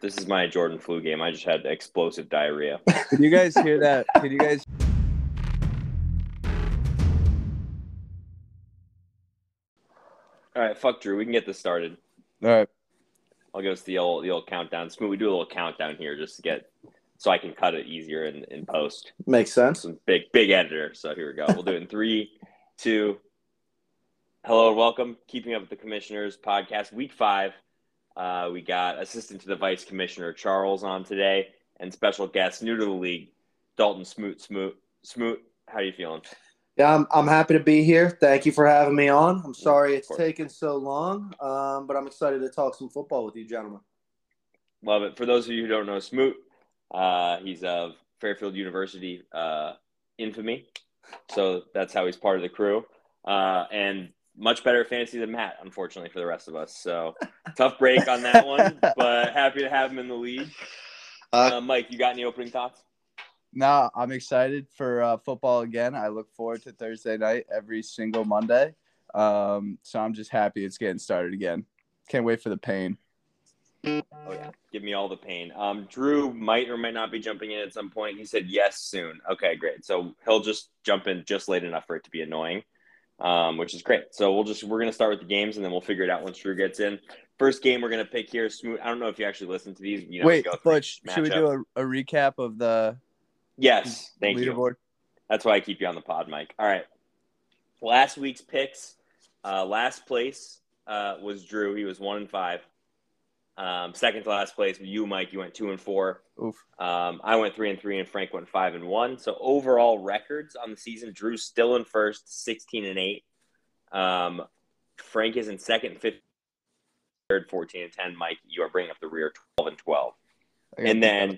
This is my Jordan flu game. I just had explosive diarrhea. Can you guys hear that? Can you guys? All right, fuck Drew. We can get this started. All right. I'll give us the old the old countdown. Smooth. We do a little countdown here just to get so I can cut it easier in, in post. Makes sense. Some big big editor. So here we go. We'll do it in three, two. Hello and welcome. Keeping up with the commissioners podcast, week five. Uh, we got assistant to the vice commissioner Charles on today, and special guest new to the league, Dalton Smoot. Smoot. Smoot. How are you feeling? Yeah, I'm, I'm happy to be here. Thank you for having me on. I'm sorry it's taken so long, um, but I'm excited to talk some football with you, gentlemen. Love it. For those of you who don't know Smoot, uh, he's of Fairfield University uh, infamy. So that's how he's part of the crew. Uh, and much better fantasy than Matt, unfortunately, for the rest of us. So tough break on that one, but happy to have him in the lead. Uh, Uh, Mike, you got any opening thoughts? No, I'm excited for uh, football again. I look forward to Thursday night every single Monday. Um, so I'm just happy it's getting started again. Can't wait for the pain. Oh yeah, give me all the pain. Um, Drew might or might not be jumping in at some point. He said yes soon. Okay, great. So he'll just jump in just late enough for it to be annoying, um, which is great. So we'll just we're gonna start with the games and then we'll figure it out once Drew gets in. First game we're gonna pick here. Smooth. I don't know if you actually listen to these. You know, Wait, Butch, should we do a, a recap of the Yes, thank you. leaderboard? That's why I keep you on the pod, Mike. All right. Last week's picks. Uh, last place uh, was Drew. He was one and five. Um, second to last place, you, Mike, you went two and four. Oof. Um, I went three and three, and Frank went five and one. So overall records on the season, Drew's still in first, sixteen and eight. Um, Frank is in second, fifth, third, fourteen and ten. Mike, you are bringing up the rear, twelve and twelve. And then up-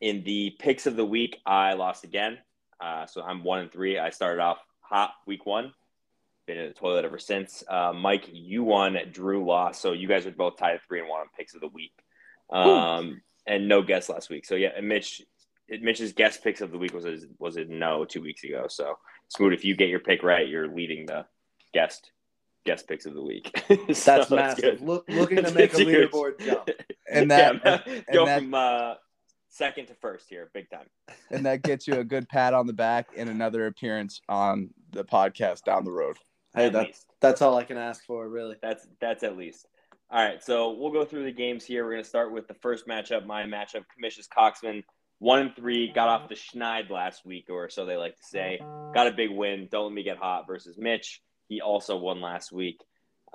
in the picks of the week, I lost again. Uh, so I'm one and three. I started off hot week one. Been in the toilet ever since. Uh, Mike, you won. Drew lost. So you guys are both tied at three and one on picks of the week. Um, and no guess last week. So yeah, and Mitch, Mitch's guest picks of the week was a, was a no two weeks ago. So Smoot, if you get your pick right, you're leading the guest guest picks of the week. So That's massive. good. Look, looking to make a leaderboard jump. and that Yeah, go that- from uh, second to first here, big time. and that gets you a good pat on the back and another appearance on the podcast down the road. Hey, at that, least. that's all I can ask for, really. That's that's at least. All right, so we'll go through the games here. We're going to start with the first matchup. My matchup, Commissions Coxman, one and three, got off the schneid last week, or so they like to say. Got a big win. Don't let me get hot versus Mitch. He also won last week.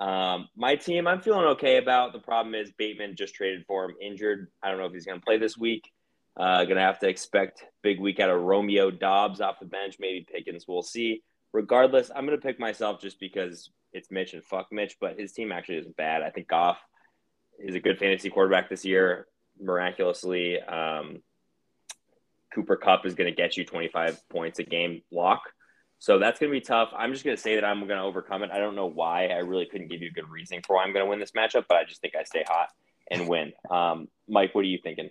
Um, my team, I'm feeling okay about. The problem is Bateman just traded for him, injured. I don't know if he's going to play this week. Uh, going to have to expect big week out of Romeo Doubs off the bench, maybe Pickens. We'll see. Regardless, I'm going to pick myself just because it's Mitch and fuck Mitch, but his team actually isn't bad. I think Goff is a good fantasy quarterback this year, miraculously. Um, Cooper Kupp is going to get you 25 points a game block. So that's going to be tough. I'm just going to say that I'm going to overcome it. I don't know why. I really couldn't give you a good reasoning for why I'm going to win this matchup, but I just think I stay hot and win. Um, Mike, what are you thinking?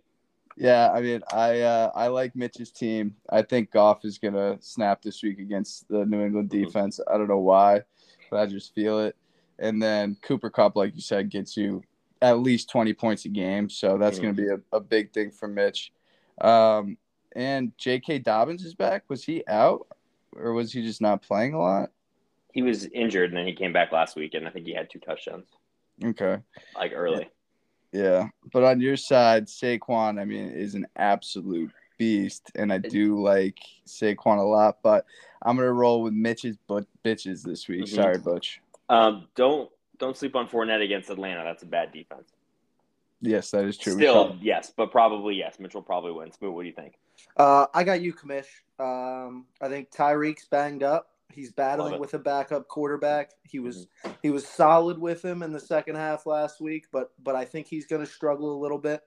Yeah, I mean, I uh, I like Mitch's team. I think Goff is gonna snap this week against the New England Mhm. defense. I don't know why, but I just feel it. And then Cooper Kupp, like you said, gets you at least twenty points a game, so that's gonna be a, a big thing for Mitch. Um, and J.K. Dobbins is back. Was he out, or was he just not playing a lot? He was injured and then he came back last week, and I think he had two touchdowns, Okay. like early. Yeah, but on your side, Saquon, I mean, is an absolute beast, and I do like Saquon a lot. But I'm gonna roll with Mitch's but bitches this week. Mhm. Sorry, Butch. Um, don't don't sleep on Fournette against Atlanta. That's a bad defense. Yes, that is true. Still, yes, but probably yes. Mitch will probably win. Smoot, what do you think? Uh, I got you, Commish. Um, I think Tyreek's banged up. He's battling with a backup quarterback. He was he was solid with him in the second half last week, but but I think he's going to struggle a little bit.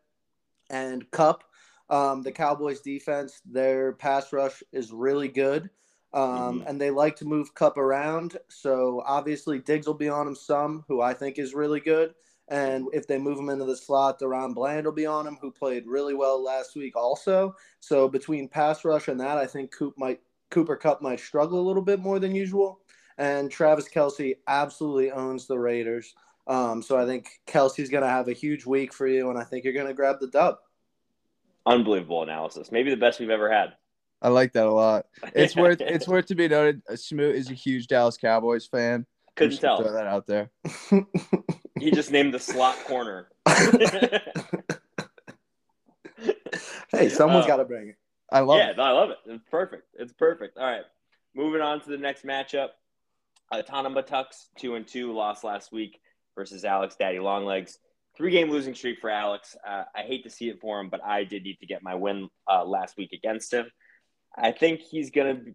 And Kupp, um, the Cowboys defense, their pass rush is really good. Um, Mhm. And they like to move Kupp around. So obviously Diggs will be on him some, who I think is really good. And if they move him into the slot, DaRon Bland will be on him, who played really well last week also. So between pass rush and that, I think Coop might Cooper Kupp might struggle a little bit more than usual. And Travis Kelce absolutely owns the Raiders. Um, so I think Kelce's going to have a huge week for you, and I think you're going to grab the dub. Unbelievable analysis. Maybe the best we've ever had. I like that a lot. It's worth it's worth to be noted. Smoot is a huge Dallas Cowboys fan. Couldn't Just to Throw that out there. He just named the slot corner. hey, someone's Uh, got to bring it. I love yeah, it. Yeah, I love it. It's perfect. It's perfect. All right. Moving on to the next matchup. Tanama Tucks, two and two, lost last week versus Alex Daddy Longlegs. Three game losing streak for Alex. Uh, I hate to see it for him, but I did need to get my win uh, last week against him. I think he's going to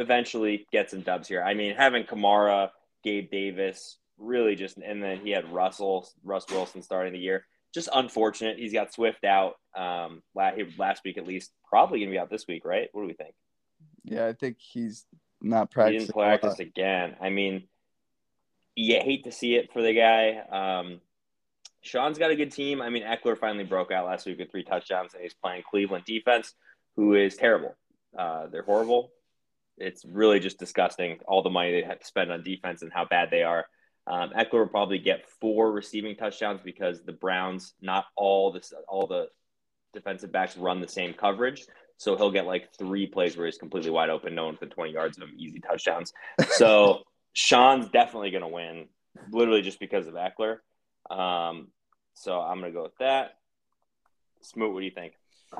eventually get some dubs here. I mean, having Kamara, Gabe Davis, really just, and then he had Russell, Russ Wilson starting the year. Just unfortunate. He's got Swift out um, last, last week at least. Probably going to be out this week, right? What do we think? Yeah, I think he's not practicing. He didn't practice again. I mean, you hate to see it for the guy. Um, Sean's got a good team. I mean, Ekeler finally broke out last week with three touchdowns, and he's playing Cleveland defense, who is terrible. Uh, they're horrible. It's really just disgusting all the money they had to spend on defense and how bad they are. Um, Ekeler will probably get four receiving touchdowns because the Browns, not all the all the defensive backs run the same coverage. So he'll get like three plays where he's completely wide open, no one for 20 yards of him, easy touchdowns. So Sean's definitely going to win, literally just because of Ekeler. Um, so I'm going to go with that. Smoot, what do you think?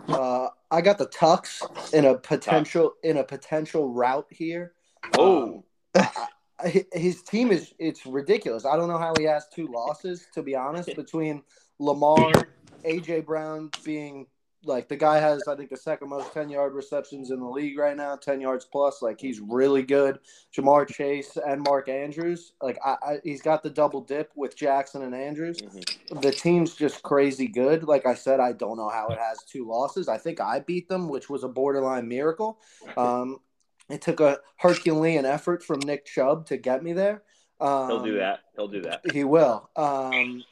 Uh, I got the Tucks in a potential in a potential route here. Oh, Um, I- his team is it's ridiculous. I don't know how he has two losses to be honest between Lamar, AJ Brown being like the guy has I think the second most 10 yard receptions in the league right now, 10 yards plus. Like he's really good. Ja'Marr Chase and Mark Andrews. Like I, I he's got the double dip with Jackson and Andrews. mhm. The team's just crazy good. Like I said, I don't know how it has two losses. I think I beat them, which was a borderline miracle. Um, it took a Herculean effort from Nick Chubb to get me there. Um, he'll do that. He'll do that. He will. Um,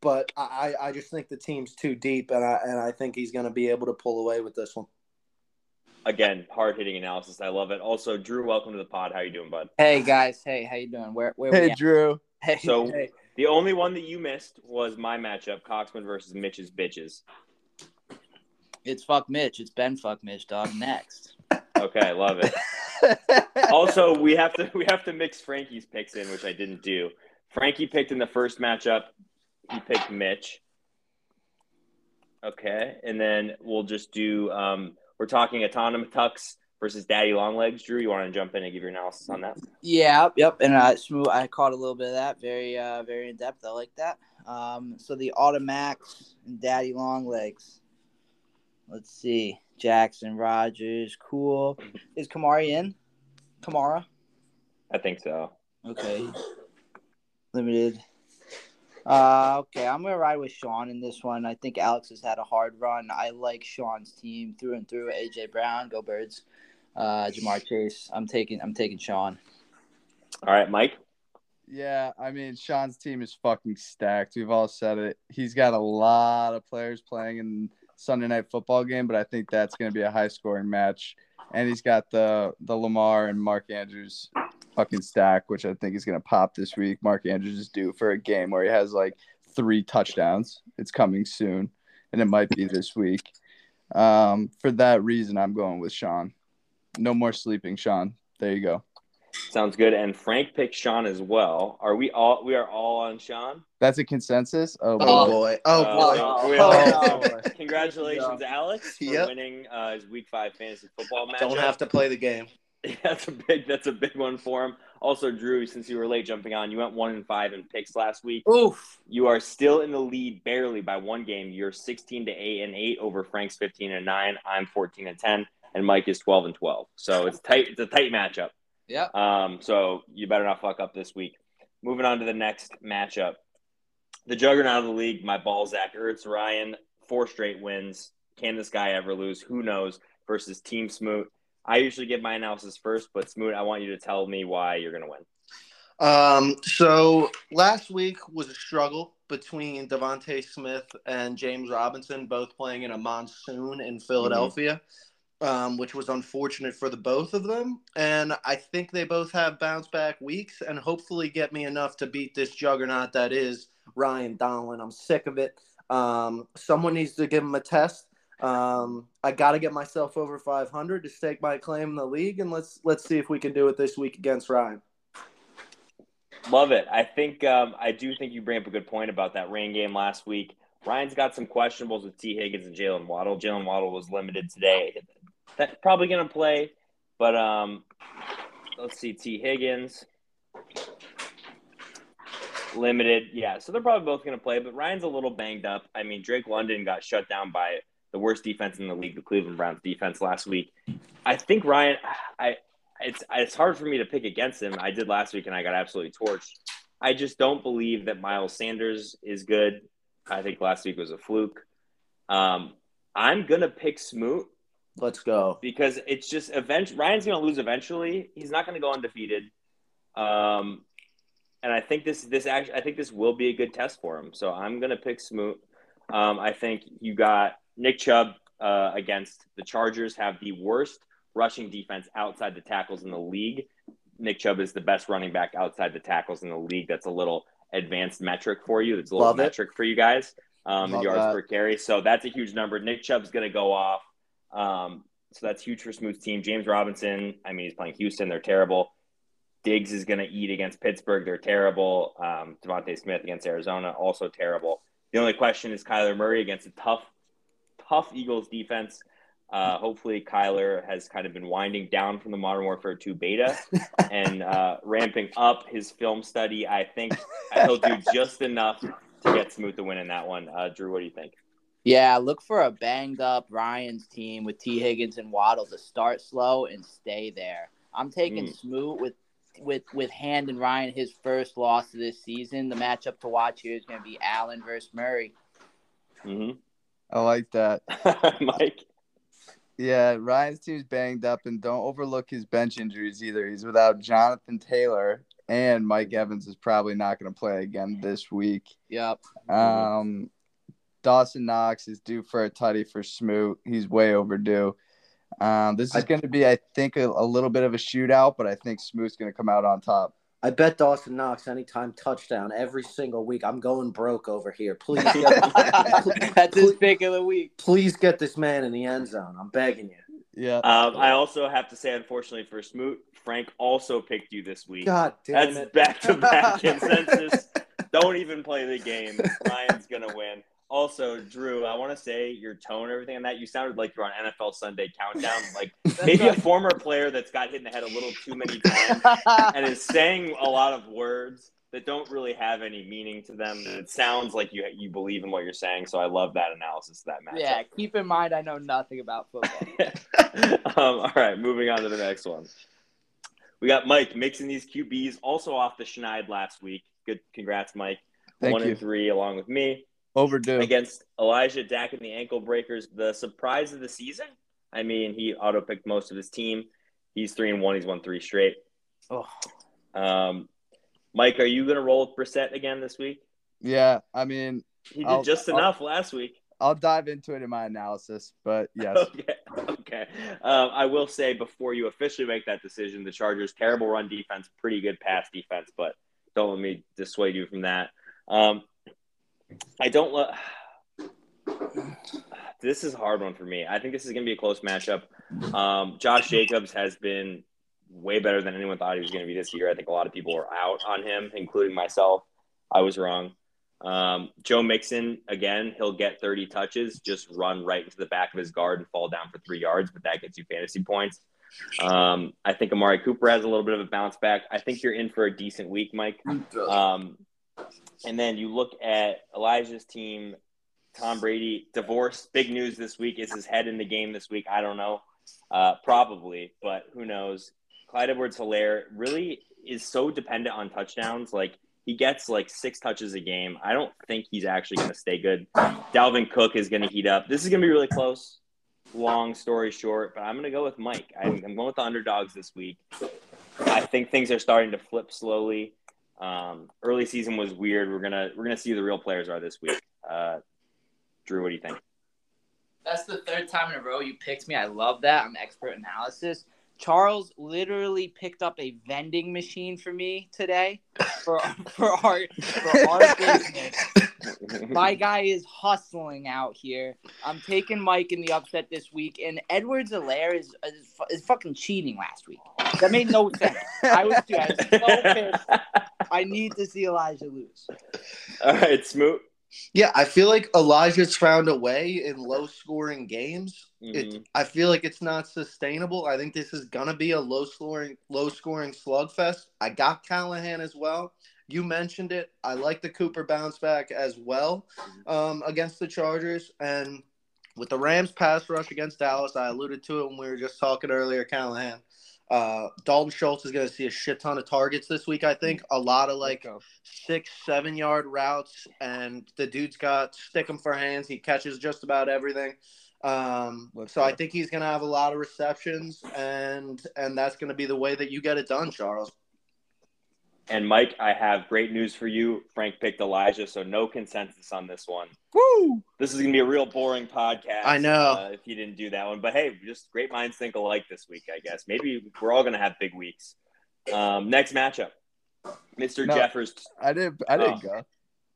but I, I just think the team's too deep, and I and I think he's going to be able to pull away with this one. Again, hard hitting analysis. I love it. Also, Drew, welcome to the pod. How you doing, bud? Hey guys, hey, how you doing? Where where Hey, at? Drew. Hey, So- hey. The only one that you missed was my matchup, Coxman versus Mitch's bitches. it's fuck Mitch. It's Ben fuck Mitch, dog. Next. Okay, I love it. also, we have to we have to mix Frankie's picks in, which I didn't do. Frankie picked in the first matchup. He picked Mitch. Okay, and then we'll just do. Um, we're talking autonomous tucks versus Daddy Longlegs. Drew, you want to jump in and give your analysis on that? Yeah, yep. And uh, smooth. I caught a little bit of that. Very uh, very in depth. I like that. Um, so the Automax and Daddy Longlegs. Let's see. Jackson Rogers, cool. Is Kamari in? Kamara. I think so. Okay. Limited. Uh, okay, I'm gonna ride with Sean in this one. I think Alex has had a hard run. I like Sean's team through and through. AJ Brown, go Birds. Uh, Ja'Marr Chase. I'm taking. I'm taking Sean. All right, Mike. Yeah, I mean, Sean's team is fucking stacked. We've all said it. He's got a lot of players playing in Sunday night football game, but I think that's going to be a high scoring match. And he's got the the Lamar and Mark Andrews fucking stack, which I think is going to pop this week. Mark Andrews is due for a game where he has like three touchdowns. It's coming soon, and it might be this week. Um, for that reason, I'm going with Sean. No more sleeping, Sean. There you go. Sounds good. And Frank picked Sean as well. Are we all? We are all on Sean. That's a consensus. Oh, Oh boy. boy! Oh Uh, boy! so Oh, all- no. Congratulations, Alex, for Yep. winning uh, his Week Five fantasy football match. Don't have to play the game. That's a big. That's a big one for him. Also, Drew, since you were late jumping on, you went one and five in picks last week. Oof. You are still in the lead, barely by one game. You're 16 to eight and eight over Frank's 15 and nine. I'm 14 and 10, and Mike is 12 and 12. So it's tight. It's a tight matchup. Yep. Um, so you better not fuck up this week. Moving on to the next matchup. The juggernaut of the league, my ball, Zach Ertz, Ryan, four straight wins. Can this guy ever lose? Who knows? Versus Team Smoot. I usually give my analysis first, but Smoot, I want you to tell me why you're going to win. Um, so last week was a struggle between DeVonta Smith and James Robinson, both playing in a monsoon in Philadelphia. Um, which was unfortunate for the both of them. And I think they both have bounce back weeks and hopefully get me enough to beat this juggernaut that is Ryan Donlin. I'm sick of it. Um, someone needs to give him a test. Um, I got to get myself over 500 to stake my claim in the league, and let's let's see if we can do it this week against Ryan. Love it. I think um, I do think you bring up a good point about that rain game last week. Ryan's got some questionables with Tee Higgins and Jaylen Waddle. Jaylen Waddle was limited today. That's probably going to play, but um, let's see. Tee Higgins limited. Yeah, so they're probably both going to play, but Ryan's a little banged up. I mean, Drake London got shut down by the worst defense in the league, the Cleveland Browns defense last week. I think Ryan, I it's it's hard for me to pick against him. I did last week and I got absolutely torched. I just don't believe that Miles Sanders is good. I think last week was a fluke. Um, I'm gonna pick Smoot. Let's go because it's just event. Ryan's gonna lose eventually. He's not gonna go undefeated. Um, and I think this this actually I think this will be a good test for him. So I'm gonna pick Smoot. Um, I think you got Nick Chubb uh, against the Chargers have the worst rushing defense outside the tackles in the league. Nick Chubb is the best running back outside the tackles in the league. That's a little advanced metric for you. It's a little Love metric it. for you guys um, in yards that. per carry. So that's a huge number. Nick Chubb's going to go off. Um, so that's huge for Smooth's team. James Robinson, I mean, he's playing Houston. They're terrible. Diggs is going to eat against Pittsburgh. They're terrible. Um, DeVonta Smith against Arizona, also terrible. The only question is Kyler Murray against a tough, tough Eagles defense. Uh, hopefully, Kyler has kind of been winding down from the Modern Warfare 2 beta and uh, ramping up his film study. I think he'll do just enough to get Smooth to win in that one. Uh, Drew, what do you think? Yeah, look for a banged up Ryan's team with Tee Higgins and Waddle to start slow and stay there. I'm taking mm. Smoot with with with Hand and Ryan his first loss of this season. The matchup to watch here is going to be Allen versus Murray. Mm-hmm. I like that, Mike. Yeah, Ryan's team's banged up, and don't overlook his bench injuries either. He's without Jonathan Taylor, and Mike Evans is probably not going to play again this week. Yep. Um, Dawson Knox is due for a tutty for Smoot. He's way overdue. Um, this is going to be, I think, a, a, little bit of a shootout, but I think Smoot's going to come out on top. I bet Dawson Knox anytime touchdown every single week. I'm going broke over here. Please, get, that's his pick of the week. Please get this man in the end zone. I'm begging you. Yeah. Um, I also have to say, unfortunately for Smoot, Frank also picked you this week. God damn That's back to back consensus. Don't even play the game. Ryan's gonna win. Also, Drew, I want to say your tone and everything on that. You sounded like you're on NFL Sunday Countdown, like maybe a former player that's got hit in the head a little too many times and is saying a lot of words that don't really have any meaning to them. It sounds like you you believe in what you're saying, so I love that analysis of that match. Yeah, keep in mind I know nothing about football. um, all right, moving on to the next one. We got Mike mixing these QBs, also off the schneid last week. Good, congrats, Mike. Thank One you. and three along with me. Overdue. Against Elijah Dak and the ankle breakers, the surprise of the season. I mean, he auto picked most of his team. He's three and one. He's won three straight. Oh. Um, Mike, are you going to roll with Brissett again this week? Yeah, I mean, he did I'll, just enough I'll, last week. I'll dive into it in my analysis, but yes. okay. Okay. Um, I will say before you officially make that decision, the Chargers' terrible run defense, pretty good pass defense, but don't let me dissuade you from that. Um, I don't love. This is a hard one for me. I think this is going to be a close matchup. Um, Josh Jacobs has been way better than anyone thought he was going to be this year. I think a lot of people were out on him, including myself. I was wrong. Um, Joe Mixon, again, he'll get 30 touches, just run right into the back of his guard and fall down for three yards, but that gets you fantasy points. Um, I think Amari Cooper has a little bit of a bounce back. I think you're in for a decent week, Mike. Um, and then you look at Elijah's team, Tom Brady, divorce. Big news this week. Is his head in the game this week? I don't know. Uh, probably, but who knows? Clyde Edwards Helaire really is so dependent on touchdowns. Like he gets like six touches a game. I don't think he's actually going to stay good. Dalvin Cook is going to heat up. This is going to be really close. Long story short, but I'm going to go with Mike. I'm, I'm going with the underdogs this week. I think things are starting to flip slowly. Um, early season was weird. We're gonna we're gonna see who the real players are this week. Uh, Drew, what do you think? That's the third time in a row you picked me. I love that. I'm expert analysis. Charles literally picked up a vending machine for me today for for our for our business. My guy is hustling out here. I'm taking Mike in the upset this week, and Edwards Helaire is, is is fucking cheating last week. That made no sense. I was, dude, I was so pissed. I need to see Elijah lose. All right, Smoot. Yeah, I feel like Elijah's found a way in low scoring games. Mhm. It, I feel like it's not sustainable. I think this is gonna be a low scoring, low scoring slugfest. I got Callahan as well. You mentioned it. I like the Cooper bounce back as well um, against the Chargers, and with the Rams pass rush against Dallas, I alluded to it when we were just talking earlier. Callahan, uh, Dalton Schultz is gonna see a shit ton of targets this week. I think a lot of like six, seven yard routes, and the dude's got Stickum for hands. He catches just about everything. Um, Let's so I think he's gonna have a lot of receptions, and and that's gonna be the way that you get it done, Charles. And Mike, I have great news for you. Frank picked Elijah, so no consensus on this one. Woo! This is gonna be a real boring podcast. I know. uh, if you didn't do that one, but hey, just great minds think alike this week. I guess maybe we're all gonna have big weeks. Um, next matchup, Mr. No. Jeffers. I didn't. I didn't Oh. go.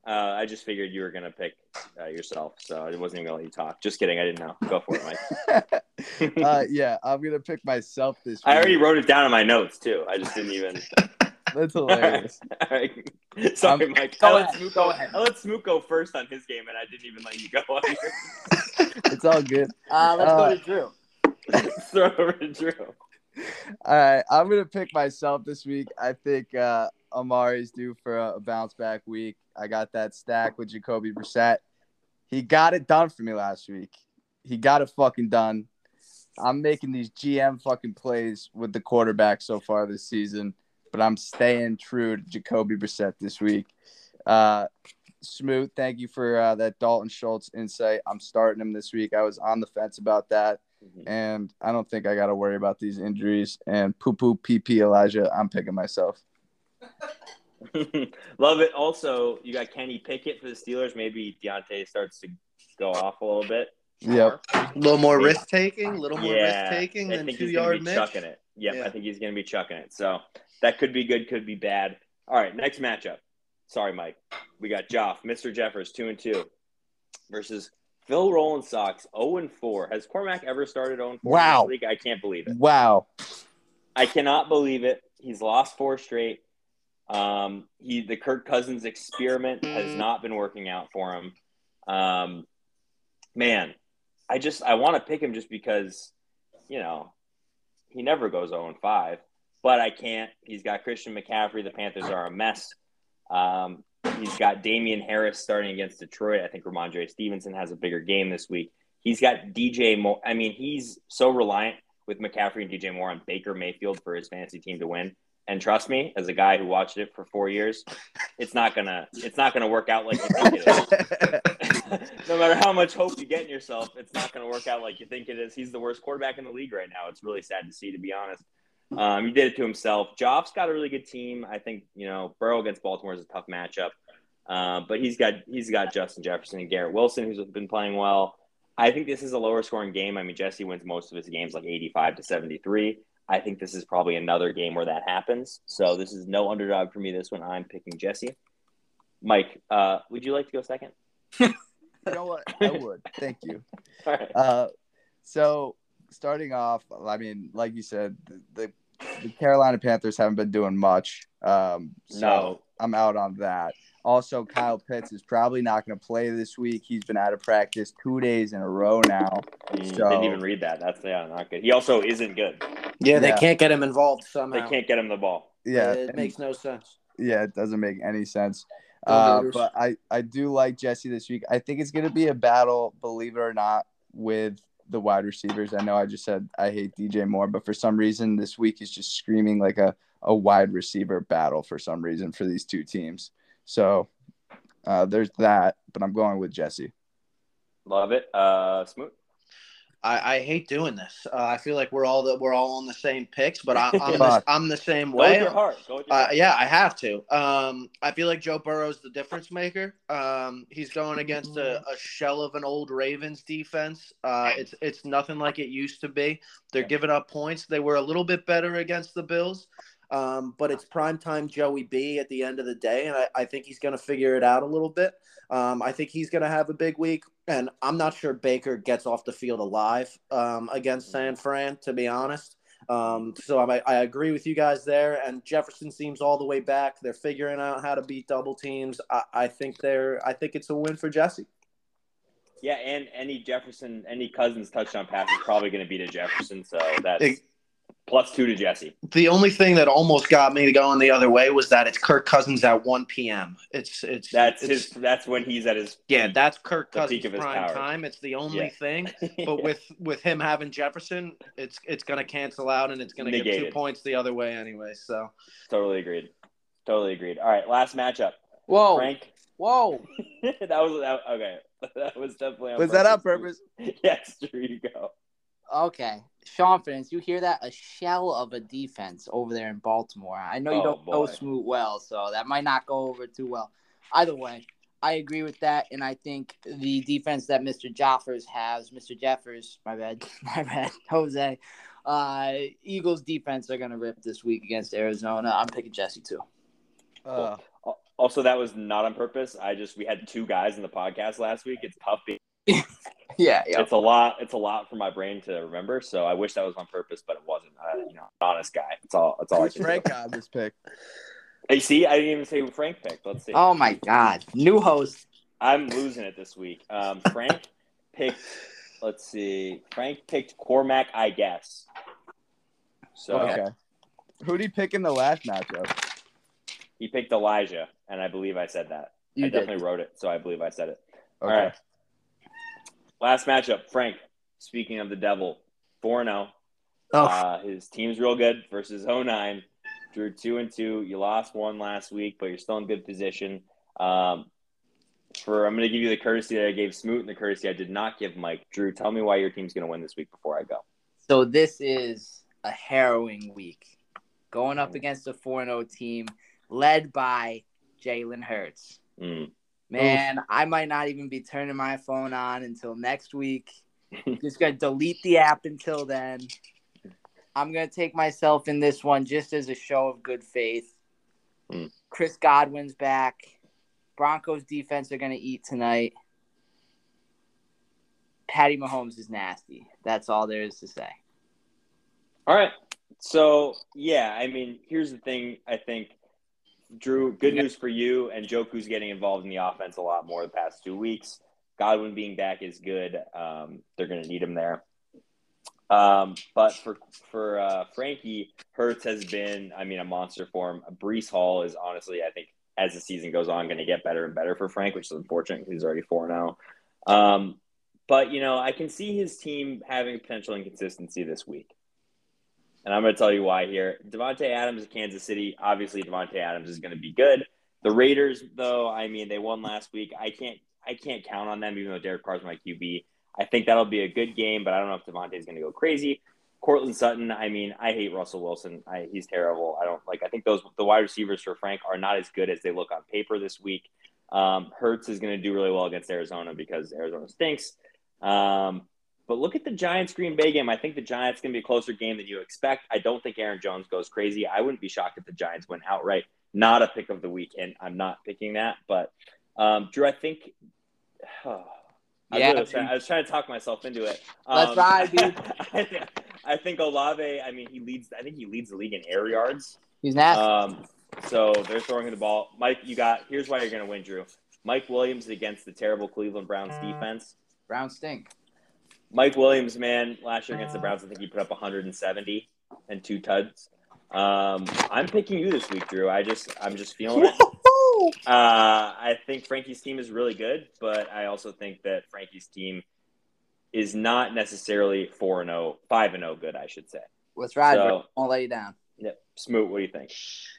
Uh, I just figured you were gonna pick uh, yourself, so I wasn't even gonna let you talk. Just kidding. I didn't know. Go for it, Mike. uh, yeah, I'm gonna pick myself this week. I already wrote it down in my notes too. I just didn't even. That's hilarious. All right. Sorry, Mike. Go I let ahead, Smoot go go, ahead. I let Smoot go first on his game, and I didn't even let you go on yours. it's all good. Uh, let's Uh, go to Drew. Throw it over to Drew. All right, I'm gonna pick myself this week. I think uh, Amari's due for a, a bounce back week. I got that stack with Jacoby Brissett. He got it done for me last week. He got it fucking done. I'm making these GM fucking plays with the quarterback so far this season, but I'm staying true to Jacoby Brissett this week. Uh, Smooth, thank you for uh, that Dalton Schultz insight. I'm starting him this week. I was on the fence about that and I don't think I got to worry about these injuries. And poo poo PP Elijah, I'm picking myself. Love it. Also, you got Kenny Pickett for the Steelers. Maybe Diontae starts to go off a little bit. Yep. A little more Yeah. risk taking, a little more yeah, risk taking I than two he's yard be Mitch. chucking it. Yep, Yeah. I think he's going to be chucking it. So that could be good, could be bad. All right, next matchup. Sorry, Mike. We got Joff, Mr. Jeffers, two and two, versus Phil Rollins Sox, zero and four. Has Cormac ever started zero and four? in this Wow. league? I can't believe it. Wow. I cannot believe it. He's lost four straight. Um, he the Kirk Cousins experiment has not been working out for him. Um, man, I just I want to pick him just because you know he never goes zero and five, but I can't. He's got Christian McCaffrey. The Panthers are a mess. Um, he's got Damien Harris starting against Detroit. I think Rhamondre Stevenson has a bigger game this week. He's got DJ Moore. I mean, he's so reliant with McCaffrey and DJ Moore on Baker Mayfield for his fantasy team to win. And trust me, as a guy who watched it for four years, it's not gonna it's not gonna work out like you think. no matter how much hope you get in yourself, it's not gonna work out like you think it is. He's the worst quarterback in the league right now. It's really sad to see, to be honest. Um, he did it to himself. Joff's got a really good team. I think you know Burrow against Baltimore is a tough matchup, uh, but he's got he's got Justin Jefferson and Garrett Wilson, who's been playing well. I think this is a lower scoring game. I mean, Jesse wins most of his games like 85 to 73. I think this is probably another game where that happens. So this is no underdog for me this one. I'm picking Jesse. Mike, uh, would you like to go second? You know what? I would. Thank you. All right. Uh, so starting off, I mean, like you said, the, the Carolina Panthers haven't been doing much. Um, so No. I'm out on that. Also, Kyle Pitts is probably not going to play this week. He's been out of practice two days in a row now. So- Didn't even read that. That's yeah, not good. He also isn't good. Yeah, they Yeah. can't get him involved somehow. They can't get him the ball. Yeah, it and- makes no sense. yeah, it doesn't make any sense. Go Uh, but I, I do like Jesse this week. I think it's going to be a battle, believe it or not, with the wide receivers. I know I just said I hate DJ Moore, but for some reason this week is just screaming like a, a wide receiver battle for some reason for these two teams. So uh, there's that, but I'm going with Jesse. Love it. Uh, Smoot. I, I hate doing this. Uh, I feel like we're all the, we're all on the same picks, but I, I'm the, I'm the same Go with way. your heart. Go with your Uh, yeah, I have to. Um, I feel like Joe Burrow's the difference maker. Um, he's going against a, a shell of an old Ravens defense. Uh, it's it's nothing like it used to be. They're giving up points. They were a little bit better against the Bills, um, but it's primetime Joey B at the end of the day, and I, I think he's going to figure it out a little bit. Um, I think he's going to have a big week, and I'm not sure Baker gets off the field alive um, against San Fran, to be honest. Um, so I, I agree with you guys there. And Jefferson seems all the way back. They're figuring out how to beat double teams. I, I think they're. I think it's a win for Jesse. Yeah, and any Jefferson, any Cousins touchdown pass is probably going to be to Jefferson. So that's plus two to Jesse. The only thing that almost got me going the other way was that it's Kirk Cousins at 1 p.m. It's it's That's it's, his. That's when he's at his. yeah. That's Kirk the peak Cousins of his prime powers. time. It's the only Yeah. thing. But with with him having Jefferson, it's it's going to cancel out and it's going to give two points the other way anyway. So totally agreed. Totally agreed. All right, last matchup. Whoa, Frank. whoa. that was that, okay. That was definitely on Was that on purpose? yes. There you go. Okay, confidence. You hear that? A shell of a defense over there in Baltimore. I know you Oh, don't know. Smoot well, so that might not go over too well. Either way, I agree with that, and I think the defense that Mr. Joffers has, Mr. Jeffers, my bad, my bad, Jose, uh, Eagles defense are gonna rip this week against Arizona. I'm picking Jesse too. Uh, Al- Also, that was not on purpose. I just we had two guys in the podcast last week. It's tough. being- Yeah, yeah. It's a lot. It's a lot for my brain to remember. So I wish that was on purpose, but it wasn't. I, you know, honest guy. That's all. That's all I who's can Frank do. on this pick? Hey, see, I didn't even say who Frank picked. Let's see. Oh my God, new host. I'm losing it this week. Um, Frank picked. Let's see. Frank picked Cormac, I guess. So Okay. Who did he pick in the last matchup? he picked Elijah, and I believe I said that. You I did. definitely wrote it, so I believe I said it. Okay. All right. Last matchup, Frank. Speaking of the devil, 4 0. Oh, Uh, his team's real good versus 09. Drew 2 and 2. You lost one last week, but you're still in good position. Um, for I'm going to give you the courtesy that I gave Smoot and the courtesy I did not give Mike. Drew, tell me why your team's going to win this week before I go. So this is a harrowing week. Going up against a 4 0 team led by Jalen Hurts. Mm. Man, I might not even be turning my phone on until next week. just going to delete the app until then. I'm going to take myself in this one just as a show of good faith. Hmm. Chris Godwin's back. Broncos defense are going to eat tonight. Patty Mahomes is nasty. That's all there is to say. All right. So, yeah, I mean, here's the thing. I think, Drew, good news for you. And Njoku's getting involved in the offense a lot more the past two weeks. Godwin being back is good. Um, they're going to need him there. Um, but for for uh, Frankie, Hurts has been, I mean, a monster for him. Breece Hall is honestly, I think, as the season goes on, going to get better and better for Frank, which is unfortunate because he's already four now. Um, but you know, I can see his team having potential inconsistency this week. And I'm going to tell you why here. Davante Adams Kansas City, obviously Davante Adams is going to be good. The Raiders, though, I mean, they won last week. I can't I can't count on them, even though Derek Carr's my QB. I think that'll be a good game, but I don't know if Davante is going to go crazy. Courtland Sutton, I mean, I hate Russell Wilson. I, he's terrible. I don't like. I think those the wide receivers for Frank are not as good as they look on paper this week. Um, Hurts is going to do really well against Arizona because Arizona stinks. Um, but look at the Giants Green Bay game. I think the Giants going to be a closer game than you expect. I don't think Aaron Jones goes crazy. I wouldn't be shocked if the Giants went outright. Not a pick of the week, and I'm not picking that. But um, Drew, I think. I, Yeah, was trying, I was trying to talk myself into it. Um, Let's ride, dude. I, think Olave. I mean, he leads. I think he leads the league in air yards. He's nasty. Um, so they're throwing the ball. Mike, you got. Here's why you're going to win, Drew. Mike Williams against the terrible Cleveland Browns defense. Brown stink. Mike Williams, man, last year against the Browns, I think he put up 170 and two tuds. Um, I'm picking you this week, Drew. I just, I'm just feeling it. Uh, I think Frankie's team is really good, but I also think that Frankie's team is not necessarily 4 and 0, 5 and 0 good, I should say. Let's ride, So-. Won't let you down. Yep. Smoot, what do you think?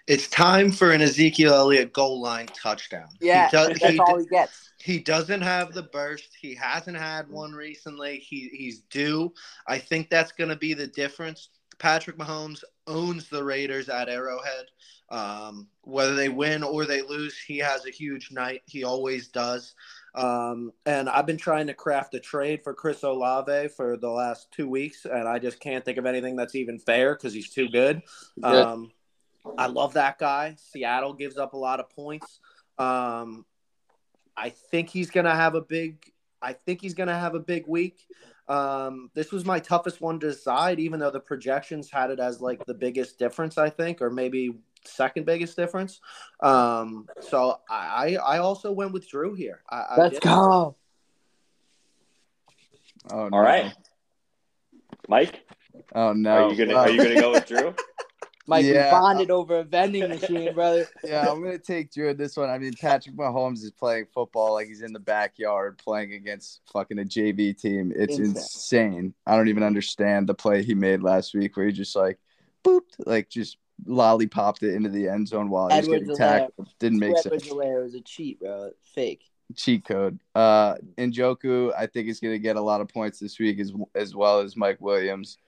It's time for an Ezekiel Elliott goal line touchdown. Yeah, he, does, that's he, all he gets. he doesn't have the burst. He hasn't had one recently. He he's due. I think that's going to be the difference. Patrick Mahomes owns the Raiders at Arrowhead. Um, whether they win or they lose, he has a huge night. He always does. Um, and I've been trying to craft a trade for Chris Olave for the last two weeks, and I just can't think of anything that's even fair because he's too good. Um, I love that guy. Seattle gives up a lot of points. Um, I think he's gonna have a big. I think he's gonna have a big week. Um, this was my toughest one to decide, even though the projections had it as like the biggest difference. I think, or maybe second biggest difference. Um, so I I also went with Drew here. I, I Let's did. go. Oh no. All right. Mike, Oh no. are you gonna are you gonna go with Drew? Mike, Yeah. we bonded over a vending machine, brother. yeah, I'm gonna take Drew in this one. I mean, Patrick Mahomes is playing football like he's in the backyard playing against fucking a JV team. It's Insane. insane. I don't even understand the play he made last week where he just like booped, like just lollipopped it into the end zone while he was Edwards getting tackled. Didn't make Edward sense. Helaire was a cheat, bro. Fake. Cheat code. Uh, Njoku, I think is gonna get a lot of points this week as as well as Mike Williams.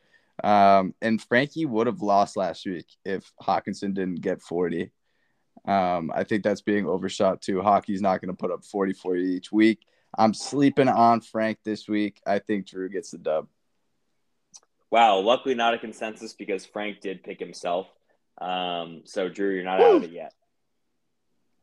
Um, and Frankie would have lost last week if Hockenson didn't get 40. Um, I think that's being overshot too. Hockey's not going to put up 40 for you each week. I'm sleeping on Frank this week. I think Drew gets the dub. Wow, luckily not a consensus because Frank did pick himself. Um, so Drew, you're not out of it yet.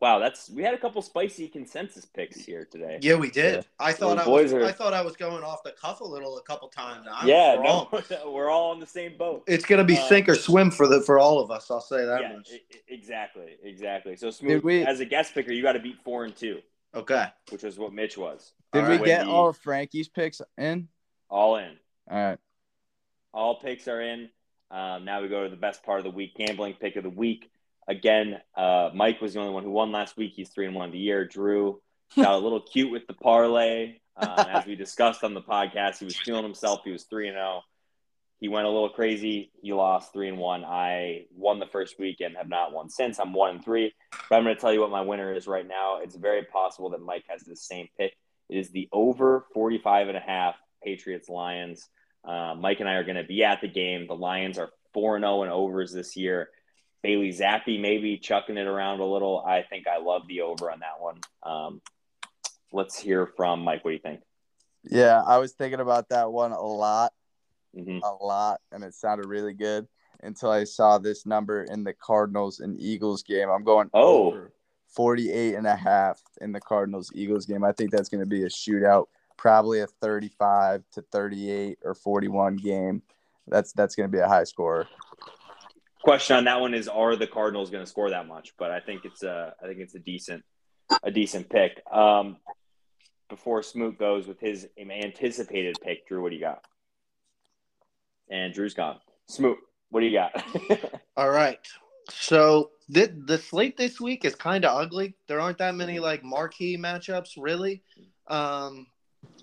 Wow, that's we had a couple spicy consensus picks here today. Yeah, we did. I thought Those I was. are- I thought I was going off the cuff a little a couple times. I'm yeah, wrong. no, we're all on the same boat. It's gonna be Uh, sink or swim for the for all of us. I'll say that Yeah, much. exactly, exactly. So smooth we- as a guest picker, you got to beat four and two, Okay. which is what Mitch was. Did All we right. get Wendy. all of Frankie's picks in? All in. All right. All picks are in. Um, now we go to the best part of the week, gambling pick of the week. Again, uh, Mike was the only one who won last week. He's three and one of the year. Drew got a little cute with the parlay. Um, as we discussed on the podcast, he was feeling himself. He was three and zero. He went a little crazy. He lost three and one. I won the first week and have not won since. I'm one and three. But I'm going to tell you what my winner is right now. It's very possible that Mike has the same pick. It is the over 45 and a half Patriots Lions. Uh, Mike and I are going to be at the game. The Lions are 4 0 in overs this year. Bailey Zappe maybe chucking it around a little. I think I love the over on that one. Um, let's hear from Mike. What do you think? Yeah, I was thinking about that one a lot, hmm a lot, and it sounded really good until I saw this number in the Cardinals and Eagles game. I'm going Oh. over 48 and a half in the Cardinals Eagles game. I think that's going to be a shootout, probably a 35 to 38 or 41 game. That's that's going to be a high score. Question on that one is: Are the Cardinals going to score that much? But I think it's a, I think it's a decent, a decent pick. Um, before Smoot goes with his anticipated pick, Drew, what do you got? And Drew's gone. Smoot, what do you got? All right. So the the slate this week is kind of ugly. There aren't that many like marquee matchups, really. Um,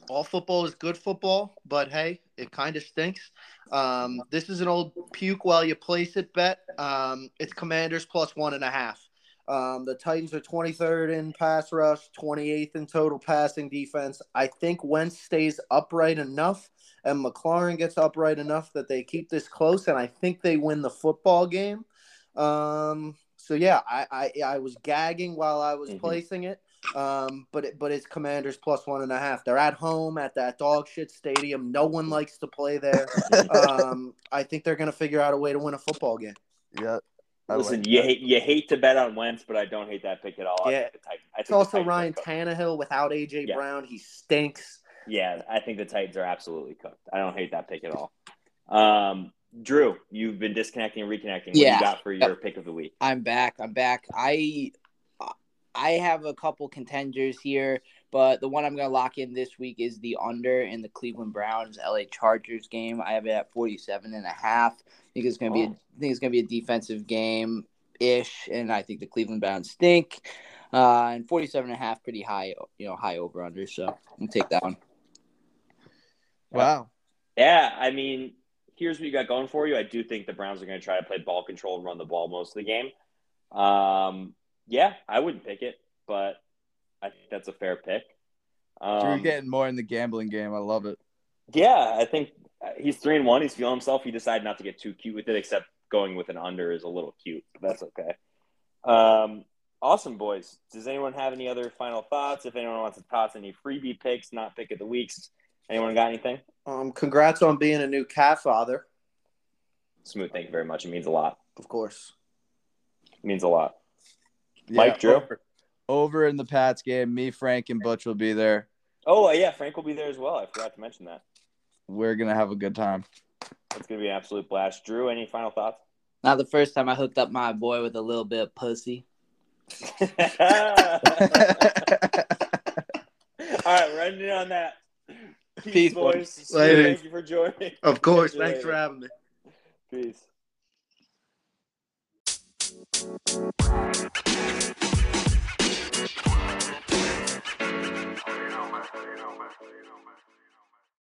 all football is good football, but hey, it kind of stinks. Um, this is an old puke while you place it bet. Um, it's Commanders plus one and a half. Um, the Titans are 23rd in pass rush, 28th in total passing defense. I think Wentz stays upright enough and McLaurin gets upright enough that they keep this close, and I think they win the football game. Um, so yeah, I, I I was gagging while I was Mhm. placing it. Um, but it, but it's Commanders plus one and a half. They're at home at that dog shit stadium. No one likes to play there. um, I think they're gonna figure out a way to win a football game. Yeah. I Listen, like you that. hate you hate to bet on Wentz, but I don't hate that pick at all. I Yeah. think the Titans- I It's think the also Titans are Ryan. Tannehill without AJ Yeah. Brown. He stinks. Yeah, I think the Titans are absolutely cooked. I don't hate that pick at all. Um, Drew, you've been disconnecting and reconnecting. What Yeah. you got for your pick of the week? I'm back. I'm back. I I have a couple contenders here, but the one I'm going to lock in this week is the under in the Cleveland Browns LA Chargers game. I have it at 47 and a half. I think it's going to be a, Oh. Think it's going to be a defensive game ish and I think the Cleveland Browns stink. Uh, and 47 and a half pretty high, you know, high over under, so I'm going to take that one. Wow. Yeah, I mean, here's what you got going for you. I do think the Browns are going to try to play ball control and run the ball most of the game. Um, yeah, I wouldn't pick it, but I think that's a fair pick. Um, Drew getting more in the gambling game. I love it. Yeah, I think he's three and one. He's feeling himself. He decided not to get too cute with it, except going with an under is a little cute. But that's okay. Um, awesome, boys. Does anyone have any other final thoughts? If anyone wants to toss any freebie picks, not pick of the weeks, anyone got anything? Um, congrats on being a new cat father. Smooth. Thank you very much. It means a lot. Of course. It means a lot. Yeah, Mike, Drew? Over, over in the Pats game, me, Frank, and Butch will be there. Oh uh, yeah, Frank will be there as well. I forgot to mention that. We're gonna have a good time. It's gonna be an absolute blast. Drew, any final thoughts? Not the first time I hooked up my boy with a little bit of pussy. All right, we're ending on that. Peace, Peace, boys. Later. Thank you for joining. Of course. Catch you Thanks for having me. Peace.